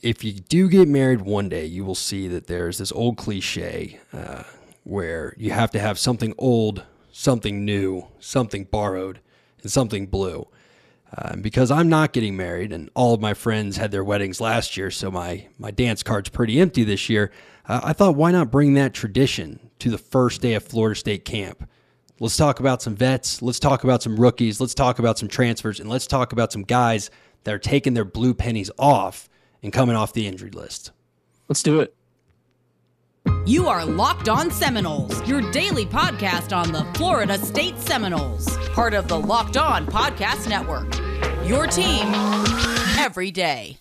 if you do get married one day, you will see that there's this old cliche uh, where you have to have something old, something new, something borrowed, and something blue. Uh, because I'm not getting married, and all of my friends had their weddings last year, so my my dance card's pretty empty this year. Uh, I thought, why not bring that tradition to the first day of Florida State camp? Let's talk about some vets. Let's talk about some rookies. Let's talk about some transfers, and let's talk about some guys that are taking their blue pennies off and coming off the injured list. Let's do it. You are Locked On Seminoles, your daily podcast on the Florida State Seminoles, part of the Locked On Podcast Network. Your team every day.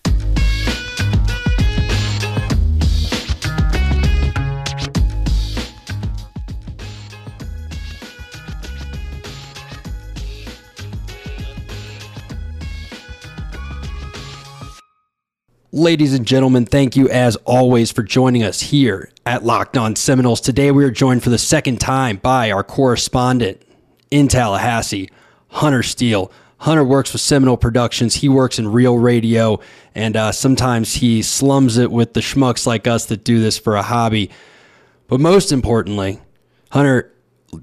Ladies and gentlemen, thank you as always for joining us here at Locked On Seminoles. Today we are joined for the second time by our correspondent in Tallahassee, Hunter Steele. Hunter works with Seminole Productions. He works in real radio, and uh, sometimes he slums it with the schmucks like us that do this for a hobby. But most importantly, Hunter,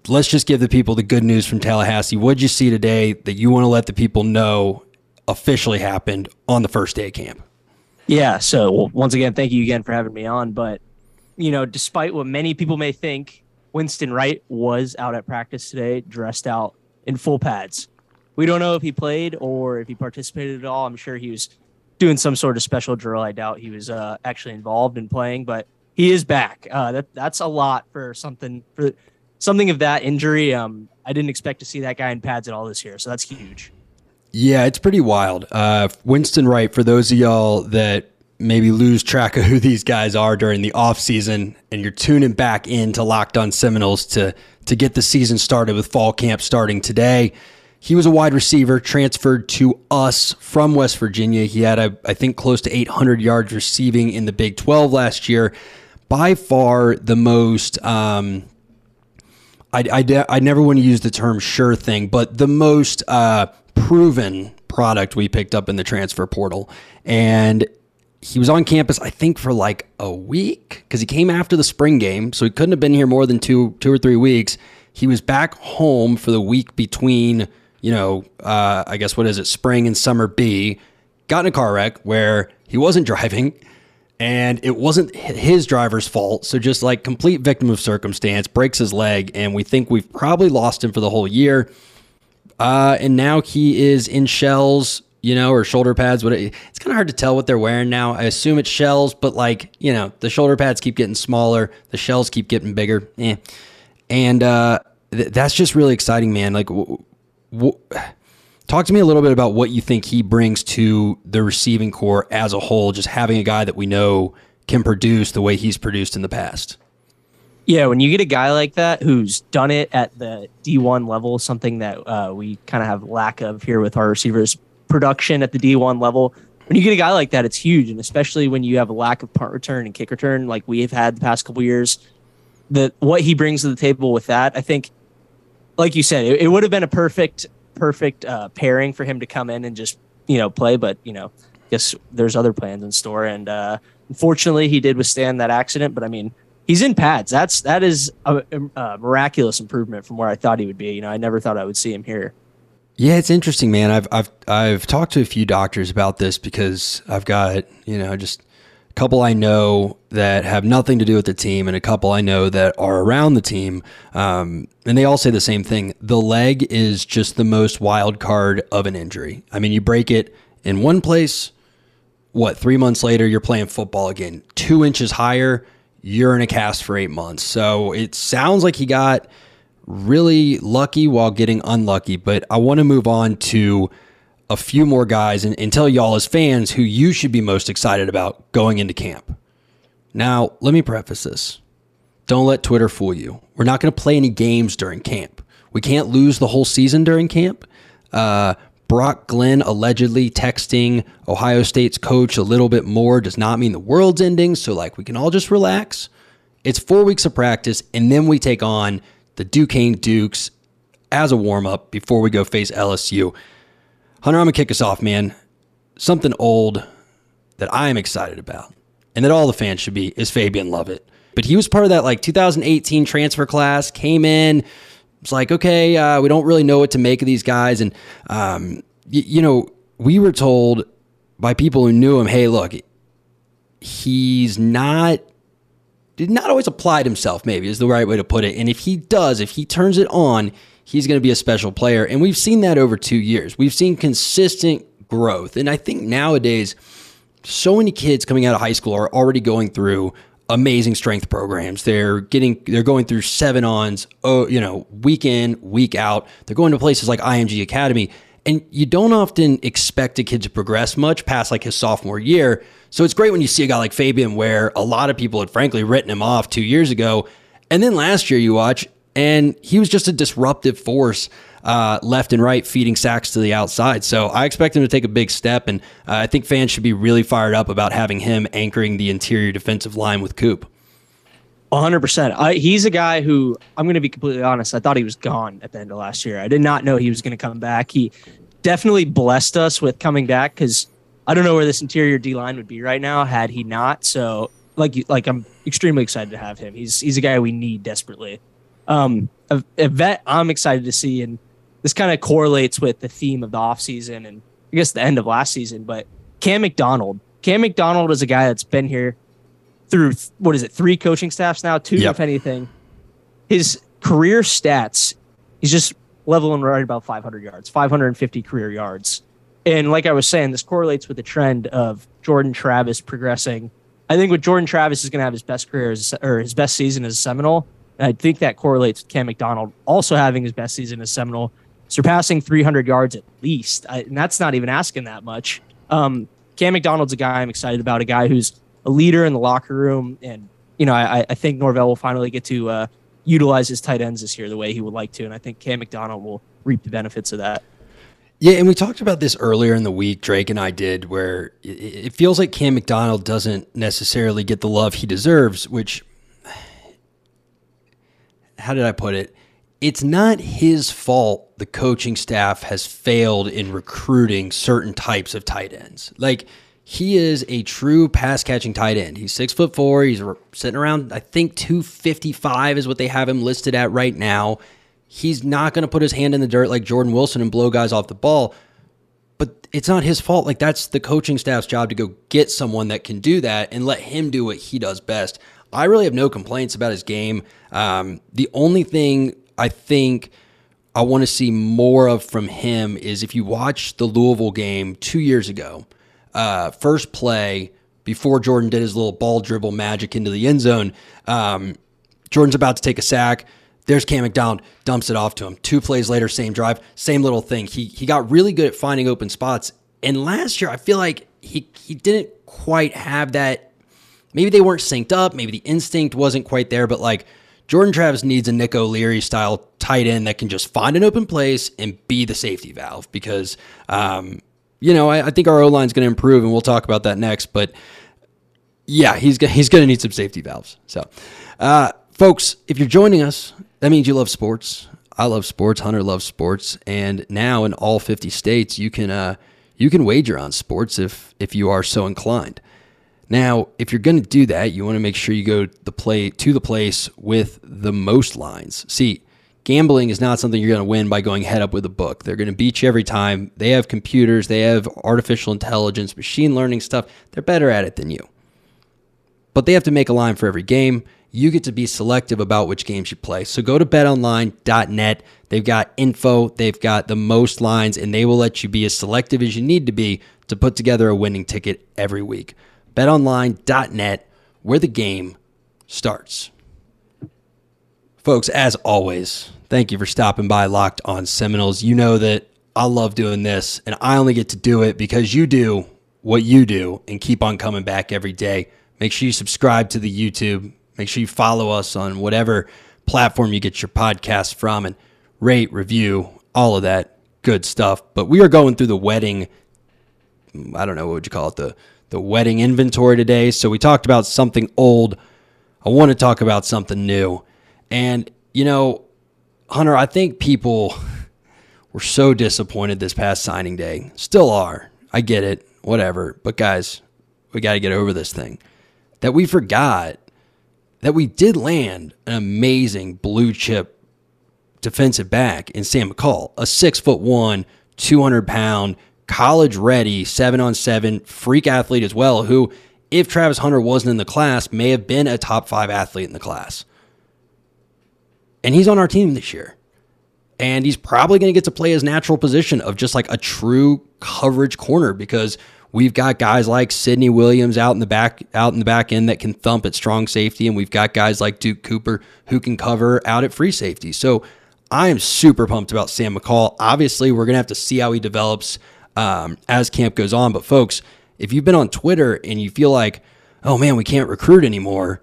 let's just give the people the good news from Tallahassee. What'd you see today that you want to let the people know officially happened on the first day of camp? Yeah. So well, once again, thank you again for having me on. But you know, despite what many people may think, Winston Wright was out at practice today, dressed out in full pads. We don't know if he played or if he participated at all. I'm sure he was doing some sort of special drill. I doubt he was uh, actually involved in playing, but he is back. Uh, that that's a lot for something for something of that injury. Um, I didn't expect to see that guy in pads at all this year, so that's huge. Yeah, it's pretty wild. Uh, Winston Wright, for those of y'all that maybe lose track of who these guys are during the off season, and you're tuning back into Locked On Seminoles to to get the season started with fall camp starting today. He was a wide receiver, transferred to us from West Virginia. He had, a, I think, close to 800 yards receiving in the Big 12 last year. By far the most. Um, I, I, I never want to use the term sure thing, but the most uh, proven product we picked up in the transfer portal. And he was on campus, I think, for like a week because he came after the spring game. So he couldn't have been here more than two, two or three weeks. He was back home for the week between, you know, uh, I guess what is it, spring and summer B. Got in a car wreck where he wasn't driving and it wasn't his driver's fault. So just like complete victim of circumstance, breaks his leg, and we think we've probably lost him for the whole year. Uh, and now he is in shells, you know, or shoulder pads. But it's kind of hard to tell what they're wearing now. I assume it's shells, but like you know, the shoulder pads keep getting smaller, the shells keep getting bigger. Eh. And uh, th- that's just really exciting, man. Like, w- w- talk to me a little bit about what you think he brings to the receiving corps as a whole. Just having a guy that we know can produce the way he's produced in the past. Yeah, when you get a guy like that who's done it at the D1 level, something that uh, we kind of have lack of here with our receivers production at the D1 level. When you get a guy like that, it's huge, and especially when you have a lack of punt return and kick return, like we have had the past couple years. That what he brings to the table with that, I think, like you said, it, it would have been a perfect, perfect uh, pairing for him to come in and just you know play. But you know, I guess there's other plans in store, and uh, unfortunately, he did withstand that accident. But I mean, he's in pads. That's that is a, a, miraculous improvement from where I thought he would be. You know, I never thought I would see him here. Yeah, it's interesting, man. I've I've I've talked to a few doctors about this because I've got you know just a couple I know that have nothing to do with the team, and a couple I know that are around the team, um, and they all say the same thing. The leg is just the most wild card of an injury. I mean, you break it in one place. What three months later, you're playing football again, two inches higher you're in a cast for eight months. So it sounds like he got really lucky while getting unlucky. But I want to move on to a few more guys and, and, tell y'all as fans who you should be most excited about going into camp. Now, let me preface this. Don't let Twitter fool you. We're not going to play any games during camp. We can't lose the whole season during camp. Uh, Brock Glenn allegedly texting Ohio State's coach a little bit more does not mean the world's ending. So, like, we can all just relax. It's four weeks of practice, and then we take on the Duquesne Dukes as a warm up before we go face LSU. Hunter, I'm going to kick us off, man. Something old that I'm excited about and that all the fans should be is Fabian Lovett. But he was part of that like 2018 transfer class, came in, it's like, okay, uh, we don't really know what to make of these guys. And, um, y- you know, we were told by people who knew him, hey, look, he's not did not always applied himself, maybe is the right way to put it. And if he does, if he turns it on, he's going to be a special player. And we've seen that over two years. We've seen consistent growth. And I think nowadays, so many kids coming out of high school are already going through amazing strength programs. They're getting they're going through seven ons, oh, you know, week in, week out. They're going to places like IMG Academy. And you don't often expect a kid to progress much past like his sophomore year. So it's great when you see a guy like Fabian, where a lot of people had frankly written him off two years ago. And then last year you watch, and he was just a disruptive force uh, left and right, feeding sacks to the outside. So I expect him to take a big step, and uh, I think fans should be really fired up about having him anchoring the interior defensive line with Coop. 100%. he's a guy who, I'm going to be completely honest, I thought he was gone at the end of last year. I did not know he was going to come back. He definitely blessed us with coming back because I don't know where this interior D line would be right now had he not. So like like I'm extremely excited to have him. He's he's a guy we need desperately. Um, a, a vet I'm excited to see, and this kind of correlates with the theme of the offseason and I guess the end of last season. But Cam McDonald, Cam McDonald is a guy that's been here through what is it, three coaching staffs now, two yep. if anything. His career stats, he's just leveling right about 500 yards, 550 career yards and like I was saying, this correlates with the trend of Jordan Travis progressing. I think with Jordan Travis is going to have his best career as, or his best season as a Seminole. I think that correlates with Cam McDonald also having his best season as Seminole, surpassing 300 yards at least. I, and that's not even asking that much. Um, Cam McDonald's a guy I'm excited about, a guy who's a leader in the locker room. And, you know, I, I think Norvell will finally get to uh, utilize his tight ends this year the way he would like to. And I think Cam McDonald will reap the benefits of that. Yeah, and we talked about this earlier in the week, Drake and I did, where it feels like Cam McDonald doesn't necessarily get the love he deserves, which, how did I put it? It's not his fault the coaching staff has failed in recruiting certain types of tight ends. Like, he is a true pass catching tight end. He's six foot four. He's sitting around, I think, 255 is what they have him listed at right now. He's not going to put his hand in the dirt like Jordan Wilson and blow guys off the ball. But it's not his fault. Like, that's the coaching staff's job to go get someone that can do that and let him do what he does best. I really have no complaints about his game. Um, the only thing I think I want to see more of from him is if you watch the Louisville game two years ago, uh, first play before Jordan did his little ball dribble magic into the end zone, um, Jordan's about to take a sack. There's Cam McDonald, dumps it off to him. Two plays later, same drive, same little thing. He he got really good at finding open spots. And last year, I feel like he he didn't quite have that. Maybe they weren't synced up. Maybe the instinct wasn't quite there. But like Jordan Travis needs a Nick O'Leary style tight end that can just find an open place and be the safety valve. Because um, you know I, I think our O line is going to improve, and we'll talk about that next. But yeah, he's he's going to need some safety valves. So. Uh, folks, if you're joining us that means you love sports. I love sports. Hunter loves sports, and now in all 50 states, you can uh, you can wager on sports if if you are so inclined. Now, if you're going to do that, you want to make sure you go the play to the place with the most lines. See, gambling is not something you're going to win by going head up with a book. They're going to beat you every time. They have computers, they have artificial intelligence, machine learning stuff. They're better at it than you. But they have to make a line for every game you get to be selective about which games you play. So go to betonline.net. They've got info, they've got the most lines, and they will let you be as selective as you need to be to put together a winning ticket every week. betonline.net, where the game starts. Folks, as always, thank you for stopping by Locked on Seminoles. You know that I love doing this, and I only get to do it because you do what you do and keep on coming back every day. Make sure you subscribe to the YouTube Make sure you follow us on whatever platform you get your podcast from and rate, review, all of that good stuff. But we are going through the wedding, I don't know, what would you call it? The, the wedding inventory today. So we talked about something old. I want to talk about something new. And, you know, Hunter, I think people were so disappointed this past signing day. Still are. I get it. Whatever. But guys, we got to get over this thing that we forgot that we did land an amazing blue chip defensive back in Sam McCall, a six foot one, 200 pound, college ready, seven on seven, freak athlete as well, who, if Travis Hunter wasn't in the class, may have been a top five athlete in the class. And he's on our team this year. And he's probably going to get to play his natural position of just like a true coverage corner because we've got guys like Sidney Williams out in the back out in the back end that can thump at strong safety and we've got guys like Duke Cooper who can cover out at free safety. So I am super pumped about Sam McCall. Obviously, we're going to have to see how he develops um, as camp goes on. But folks, if you've been on Twitter and you feel like, oh man, we can't recruit anymore,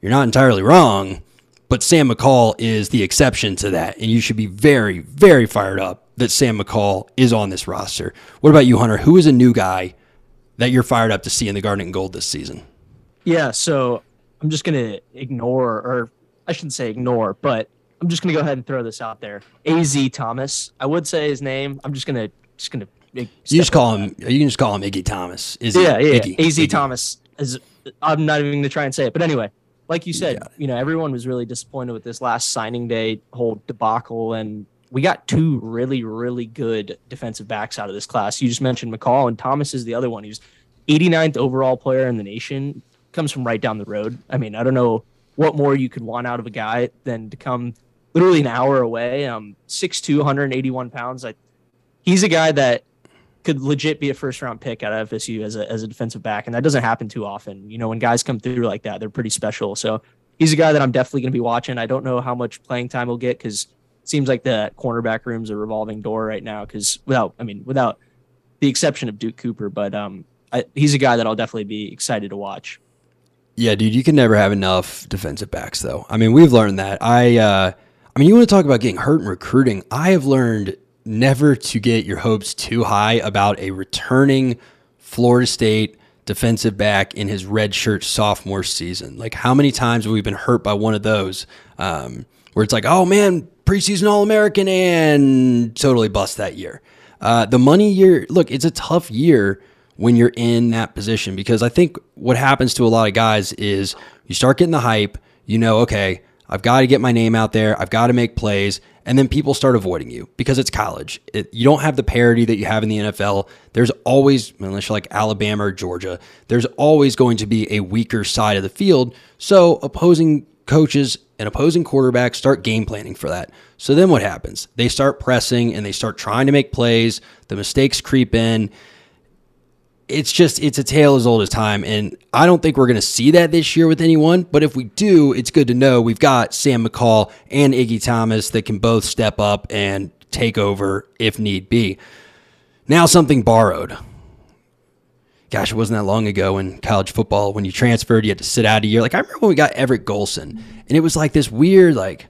you're not entirely wrong. But Sam McCall is the exception to that. And you should be very, very fired up that Sam McCall is on this roster. What about you, Hunter? Who is a new guy that you're fired up to see in the Garnet and Gold this season? Yeah, so I'm just going to ignore, or I shouldn't say ignore, but I'm just going to go ahead and throw this out there. Az Thomas. I would say his name. I'm just going to, just going to. You just call him. You can just call him Iggy Thomas. Is yeah, yeah. Iggy, Az Iggy. Thomas. Is I'm not even going to try and say it, but anyway, like you said, you know, everyone was really disappointed with this last signing day whole debacle, and we got two really, really good defensive backs out of this class. You just mentioned McCall, and Thomas is the other one. He's 89th overall player in the nation. Comes from right down the road. I mean, I don't know what more you could want out of a guy than to come literally an hour away. Um, 6'2", 181 pounds. I, he's a guy that could legit be a first round pick out of FSU as a, as a defensive back. And that doesn't happen too often. You know, when guys come through like that, they're pretty special. So he's a guy that I'm definitely going to be watching. I don't know how much playing time he'll get because it seems like the cornerback room's a revolving door right now. Because without, I mean, without the exception of Duke Cooper, but um, I, he's a guy that I'll definitely be excited to watch. Yeah, dude, you can never have enough defensive backs, though. I mean, we've learned that. I, uh, I mean, you want to talk about getting hurt in recruiting? I have learned never to get your hopes too high about a returning Florida State defensive back in his redshirt sophomore season. Like, how many times have we been hurt by one of those um, where it's like, oh man, preseason All American and totally bust that year? Uh, the money year, look, it's a tough year when you're in that position because I think what happens to a lot of guys is you start getting the hype, you know, okay, I've got to get my name out there. I've got to make plays. And then people start avoiding you because it's college. It, you don't have the parity that you have in the NFL. There's always, unless you're like Alabama or Georgia, there's always going to be a weaker side of the field. So opposing coaches and opposing quarterbacks start game planning for that. So then what happens? They start pressing and they start trying to make plays. The mistakes creep in it's just it's a tale as old as time and i don't think we're going to see that this year with anyone but if we do it's good to know we've got sam mccall and iggy thomas that can both step up and take over if need be. Now something borrowed. Gosh it wasn't that long ago in college football when you transferred you had to sit out a year. Like i remember when we got everett golson and it was like this weird like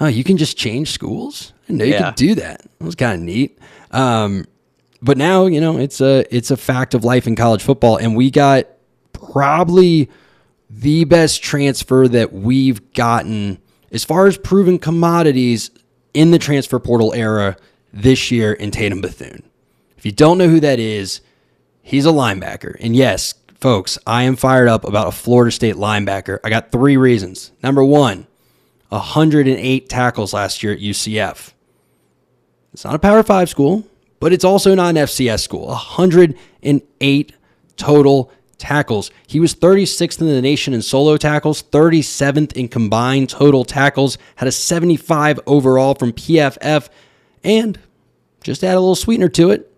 oh you can just change schools? I know you yeah. could do that. It was kind of neat. Um, but now you know it's a it's a fact of life in college football, and we got probably the best transfer that we've gotten as far as proven commodities in the transfer portal era this year in Tatum Bethune. If you don't know who that is, he's a linebacker. And yes, folks, I am fired up about a Florida State linebacker. I got three reasons. Number one, 108 tackles last year at UCF. It's not a Power Five school but it's also not an FCS school. 108 total tackles. He was 36th in the nation in solo tackles, 37th in combined total tackles, had a 75 overall from PFF, and just add a little sweetener to it.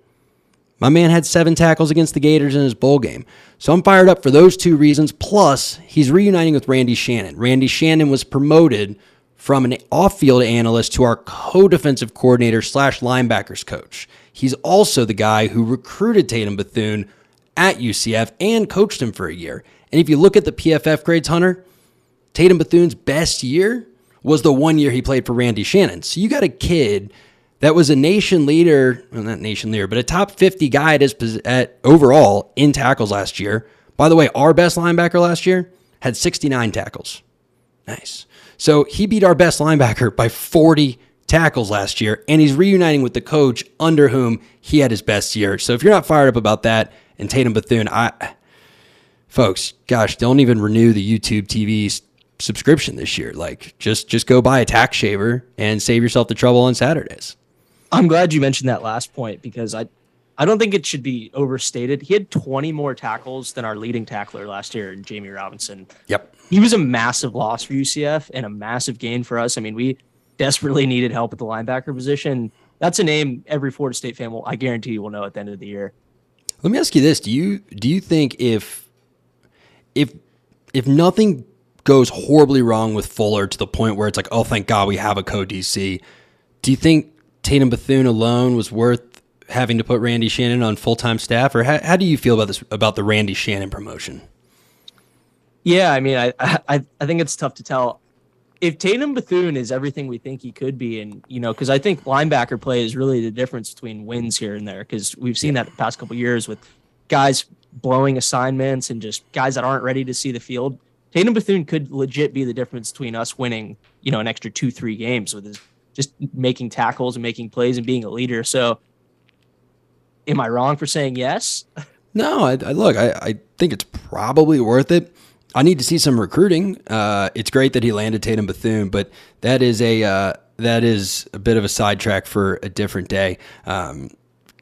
My man had seven tackles against the Gators in his bowl game. So I'm fired up for those two reasons. Plus, he's reuniting with Randy Shannon. Randy Shannon was promoted from an off field analyst to our co defensive coordinator slash linebackers coach. He's also the guy who recruited Tatum Bethune at UCF and coached him for a year. And if you look at the PFF grades, Hunter, Tatum Bethune's best year was the one year he played for Randy Shannon. So you got a kid that was a nation leader, well, not nation leader, but a top 50 guy at, his, at overall in tackles last year. By the way, our best linebacker last year had 69 tackles. Nice. So he beat our best linebacker by 40 tackles last year, and he's reuniting with the coach under whom he had his best year. So if you're not fired up about that and Tatum Bethune, I folks, gosh, don't even renew the YouTube TV subscription this year. Like, just just go buy a tax shaver and save yourself the trouble on Saturdays. I'm glad you mentioned that last point because I, I don't think it should be overstated. He had 20 more tackles than our leading tackler last year, Jammie Robinson. Yep. He was a massive loss for UCF and a massive gain for us. I mean, we desperately needed help at the linebacker position. That's a name every Florida State fan will, I guarantee, you, will know at the end of the year. Let me ask you this: Do you do you think if if if nothing goes horribly wrong with Fuller to the point where it's like, oh, thank God we have a co DC, do you think Tatum Bethune alone was worth having to put Randy Shannon on full time staff, or how, how do you feel about this about the Randy Shannon promotion? Yeah, I mean, I, I I think it's tough to tell if Tatum Bethune is everything we think he could be, and you know, because I think linebacker play is really the difference between wins here and there, because we've seen that the past couple years with guys blowing assignments and just guys that aren't ready to see the field. Tatum Bethune could legit be the difference between us winning, you know, an extra two, three games with his just making tackles and making plays and being a leader. So, am I wrong for saying yes? No, I, I look, I, I think it's probably worth it. I need to see some recruiting. Uh, it's great that he landed Tatum Bethune, but that is a uh, that is a bit of a sidetrack for a different day. Um,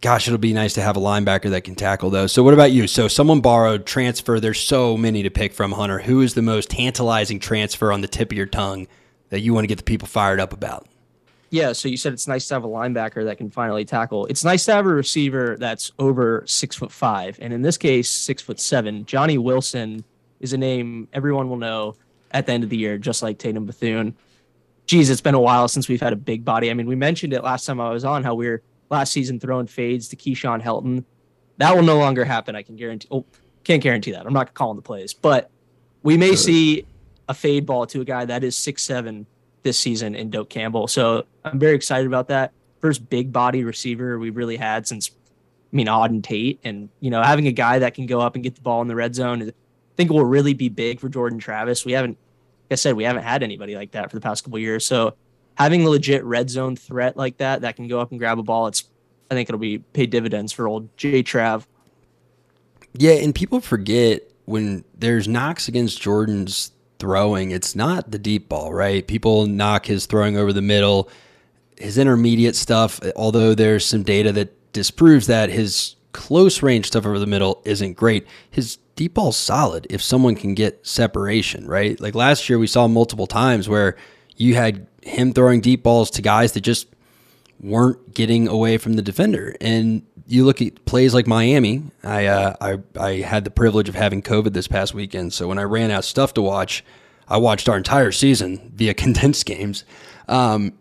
gosh, it'll be nice to have a linebacker that can tackle those. So, what about you? So, someone borrowed transfer. There's so many to pick from. Hunter, who is the most tantalizing transfer on the tip of your tongue that you want to get the people fired up about? Yeah, so you said it's nice to have a linebacker that can finally tackle. It's nice to have a receiver that's over six foot five, and in this case, six foot seven. Johnny Wilson is a name everyone will know at the end of the year, just like Tatum Bethune. Geez, it's been a while since we've had a big body. I mean, we mentioned it last time I was on how we were last season throwing fades to Keyshawn Helton. That will no longer happen. I can guarantee. Oh, can't guarantee that. I'm not calling the plays, but we may see a fade ball to a guy that is six seven this season in Doak Campbell. So I'm very excited about that. First big body receiver we've really had since, I mean, Auden Tate. And, you know, having a guy that can go up and get the ball in the red zone, Think will really be big for Jordan Travis. We haven't, like I said, we haven't had anybody like that for the past couple years. So having a legit red zone threat like that, that can go up and grab a ball, it's, I think it'll be paid dividends for old J Trav. Yeah, and people forget when there's knocks against Jordan's throwing, it's not the deep ball, right? People knock his throwing over the middle, his intermediate stuff, although there's some data that disproves that his close range stuff over the middle isn't great. His deep ball's solid if someone can get separation, right? Like last year we saw multiple times where you had him throwing deep balls to guys that just weren't getting away from the defender. And you look at plays like Miami. I uh, I I had the privilege of having COVID this past weekend, so when I ran out of stuff to watch, I watched our entire season via condensed games. Um,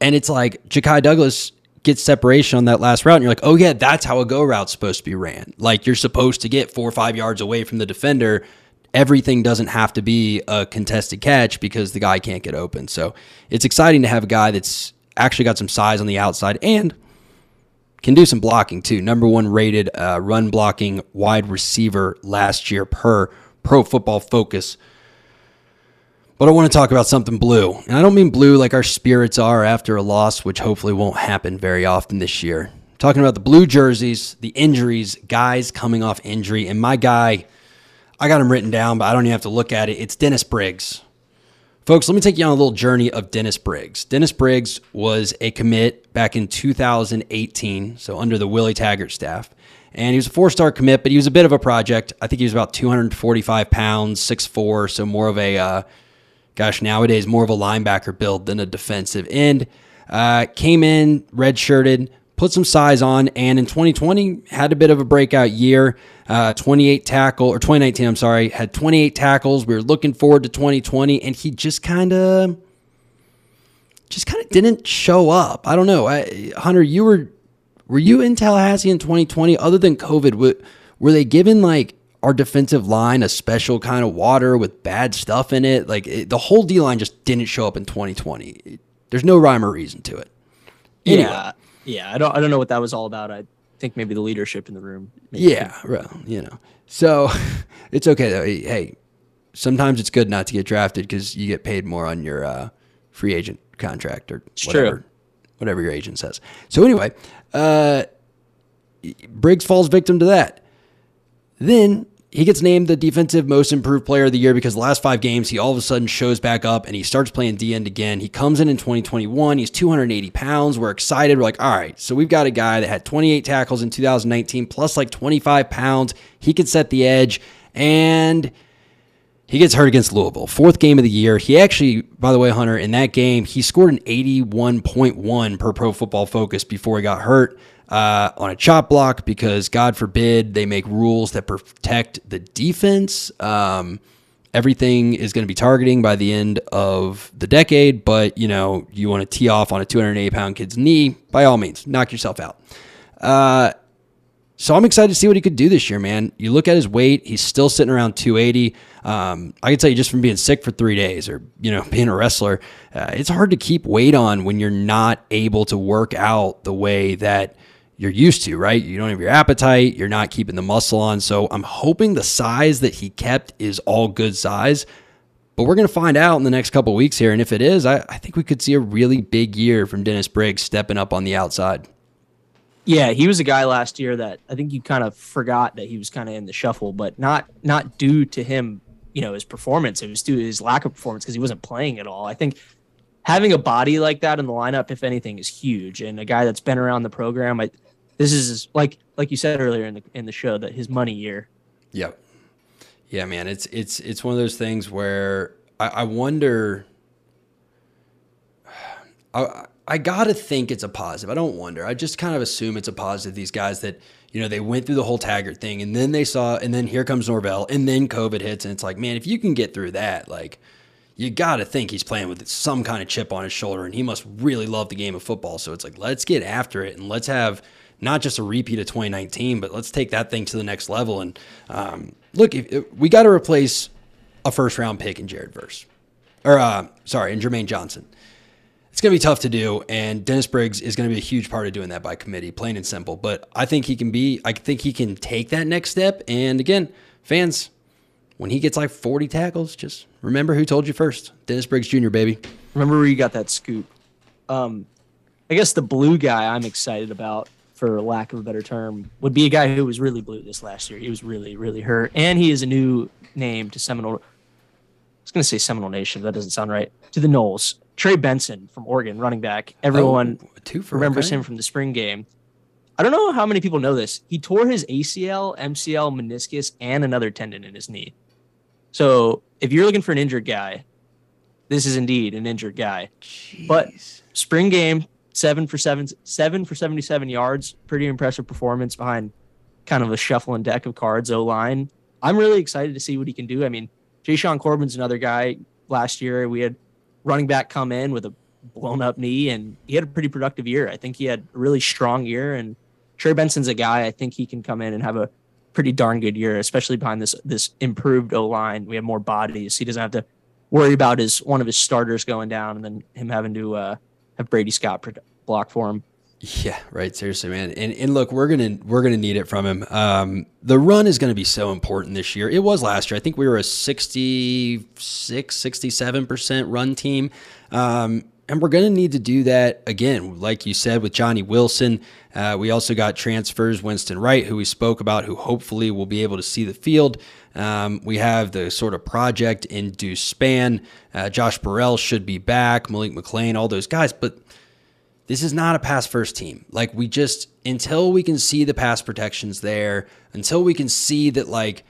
and it's like Ja'Khi Douglas gets separation on that last route, and you're like, oh yeah, that's how a go route's supposed to be ran. Like you're supposed to get four or five yards away from the defender. Everything doesn't have to be a contested catch because the guy can't get open. So it's exciting to have a guy that's actually got some size on the outside and can do some blocking too. Number one rated uh, run blocking wide receiver last year per Pro Football Focus. But I want to talk about something blue. And I don't mean blue like our spirits are after a loss, which hopefully won't happen very often this year. I'm talking about the blue jerseys, the injuries, guys coming off injury. And my guy, I got him written down, but I don't even have to look at it. It's Dennis Briggs. Folks, let me take you on a little journey of Dennis Briggs. Dennis Briggs was a commit back in 2018, so under the Willie Taggart staff. And he was a four star commit, but he was a bit of a project. I think he was about 245 pounds, 6'4, so more of a, uh, gosh, nowadays, more of a linebacker build than a defensive end. Uh, came in, redshirted, put some size on, and in 2020 had a bit of a breakout year. Uh, 28 tackle or 2019, I'm sorry, had 28 tackles. We were looking forward to 2020, and he just kind of, just kind of didn't show up. I don't know, I, Hunter. You were, were you in Tallahassee in 2020? Other than COVID, were, were they given like our defensive line a special kind of water with bad stuff in it? Like it, the whole D line just didn't show up in 2020. It, there's no rhyme or reason to it. Anyway. Yeah, yeah. I don't, I don't know what that was all about. I think maybe the leadership in the room. maybe Yeah, well, you know. So it's okay though. Hey, sometimes it's good not to get drafted because you get paid more on your uh, free agent contract or It's whatever, true. whatever your agent says. So anyway, uh, Briggs falls victim to that. Then he gets named the defensive most improved player of the year because the last five games he all of a sudden shows back up and he starts playing D end again. He comes in in 2021. He's 280 pounds. We're excited. We're like, all right, so we've got a guy that had 28 tackles in 2019 plus like 25 pounds. He could set the edge and he gets hurt against Louisville. Fourth game of the year. He actually, by the way, Hunter, in that game, he scored an 81.1 per Pro Football Focus before he got hurt uh, on a chop block because, God forbid, they make rules that protect the defense. Um, everything is going to be targeting by the end of the decade, but you know, you want to tee off on a 280 pound kid's knee, by all means, knock yourself out. Uh, so I'm excited to see what he could do this year, man. You look at his weight; he's still sitting around 280. Um, I can tell you just from being sick for three days, or you know, being a wrestler, uh, it's hard to keep weight on when you're not able to work out the way that you're used to, right? You don't have your appetite, you're not keeping the muscle on. So I'm hoping the size that he kept is all good size. But we're going to find out in the next couple weeks here. And if it is, I, I think we could see a really big year from Dennis Briggs stepping up on the outside. Yeah, he was a guy last year that I think you kind of forgot that he was kind of in the shuffle, but not not due to him, you know, his performance. It was due to his lack of performance because he wasn't playing at all. I think having a body like that in the lineup, if anything, is huge. And a guy that's been around the program, I, this is like like you said earlier in the in the show that his money year. Yep. Yeah, man. It's it's it's one of those things where I, I wonder. I, I gotta think it's a positive. I don't wonder. I just kind of assume it's a positive. These guys that you know they went through the whole Taggart thing, and then they saw, and then here comes Norvell, and then COVID hits, and it's like, man, if you can get through that, like you gotta think he's playing with some kind of chip on his shoulder, and he must really love the game of football. So it's like, let's get after it, and let's have not just a repeat of 2019, but let's take that thing to the next level. And um, look, if, if we got to replace a first round pick in Jared Verse, or uh, sorry, in Jermaine Johnson it's going to be tough to do, and Dennis Briggs is going to be a huge part of doing that by committee, plain and simple. But I think he can be. I think he can take that next step. And again, fans, when he gets like 40 tackles, just remember who told you first. Dennis Briggs Jr., baby. Remember where you got that scoop. Um, I guess the blue guy I'm excited about, for lack of a better term, would be a guy who was really blue this last year. He was really, really hurt, and he is a new name to Seminole. I was going to say Seminole Nation. That doesn't sound right. To the Noles. Trey Benson from Oregon, running back. Everyone oh, for remembers okay. him from the spring game. I don't know how many people know this. He tore his ACL, MCL, meniscus, and another tendon in his knee. So if you're looking for an injured guy, this is indeed an injured guy. Jeez. But spring game, seven for seven, seven for 77 yards. Pretty impressive performance behind kind of a shuffling deck of cards, O line. I'm really excited to see what he can do. I mean, Jashaun Corbin's another guy. Last year, we had running back come in with a blown up knee, and he had a pretty productive year. I think he had a really strong year, and Trey Benson's a guy I think he can come in and have a pretty darn good year, especially behind this this improved O line. We have more bodies. He doesn't have to worry about his one of his starters going down, and then him having to uh, have Brady Scott block for him. Yeah, right. Seriously, man. And and look, we're gonna we're gonna need it from him. Um, the run is gonna be so important this year. It was last year. I think we were a 66, 67 percent run team. Um, and we're going to need to do that again, like you said, with Johnny Wilson. Uh, we also got transfers, Winston Wright, who we spoke about, who hopefully will be able to see the field. Um, we have the sort of project in Deuce Spann. Uh, Josh Burrell should be back, Malik McClain, all those guys. But this is not a pass first team. Like, we just, until we can see the pass protections there, until we can see that, like,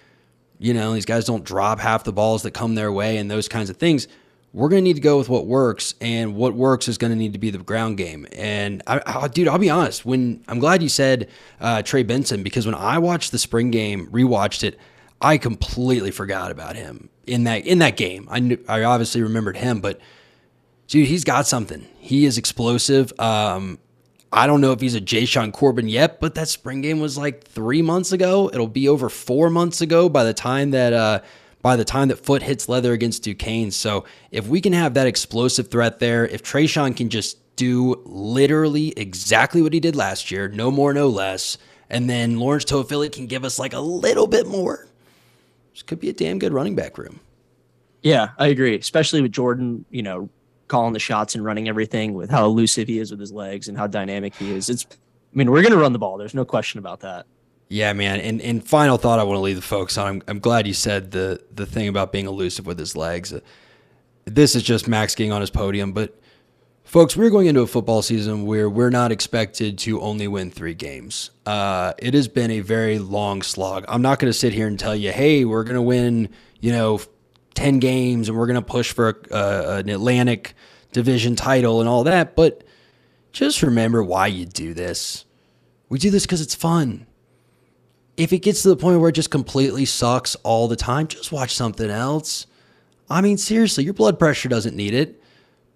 you know, these guys don't drop half the balls that come their way and those kinds of things we're going to need to go with what works, and what works is going to need to be the ground game. And I, I, dude, I'll be honest. When I'm glad you said uh, Trey Benson because when I watched the spring game, rewatched it, I completely forgot about him in that in that game. I knew, I obviously remembered him, but dude, he's got something. He is explosive. Um, I don't know if he's a Jashaun Corbin yet, but that spring game was like three months ago. It'll be over four months ago by the time that. Uh, by the time that foot hits leather against Duquesne. So if we can have that explosive threat there, if Treshaun can just do literally exactly what he did last year, no more, no less, and then Lawrence Toafili can give us like a little bit more, this could be a damn good running back room. Yeah, I agree, especially with Jordan, you know, calling the shots and running everything with how elusive he is with his legs and how dynamic he is. It's, I mean, we're going to run the ball. There's no question about that. Yeah, man. And and final thought I want to leave the folks on. I'm, I'm glad you said the the thing about being elusive with his legs. This is just Max getting on his podium, but folks, we're going into a football season where we're not expected to only win three games. Uh, it has been a very long slog. I'm not going to sit here and tell you, hey, we're going to win, you know, ten games and we're going to push for a, uh, an Atlantic Division title and all that, but just remember why you do this. We do this because it's fun if it gets to the point where it just completely sucks all the time, just watch something else. I mean, seriously, your blood pressure doesn't need it.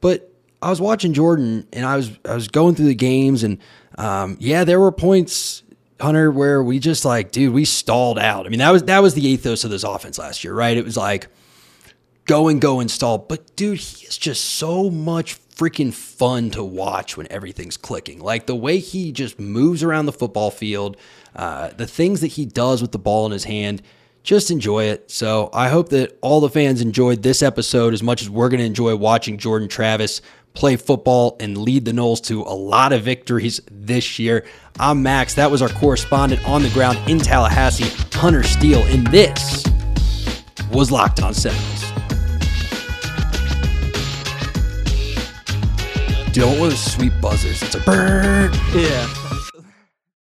But I was watching Jordan and I was I was going through the games and um, yeah, there were points, Hunter, where we just like, dude, we stalled out. I mean, that was that was the ethos of this offense last year, right? It was like go and go and stall. But dude, he is just so much freaking fun to watch when everything's clicking. Like the way he just moves around the football field, uh, the things that he does with the ball in his hand, just enjoy it. So I hope that all the fans enjoyed this episode as much as we're going to enjoy watching Jordan Travis play football and lead the Noles to a lot of victories this year. I'm Max. That was our correspondent on the ground in Tallahassee, Hunter Steele, and this was Locked On Seminoles. I want sweet buzzers. It's a bird. Yeah.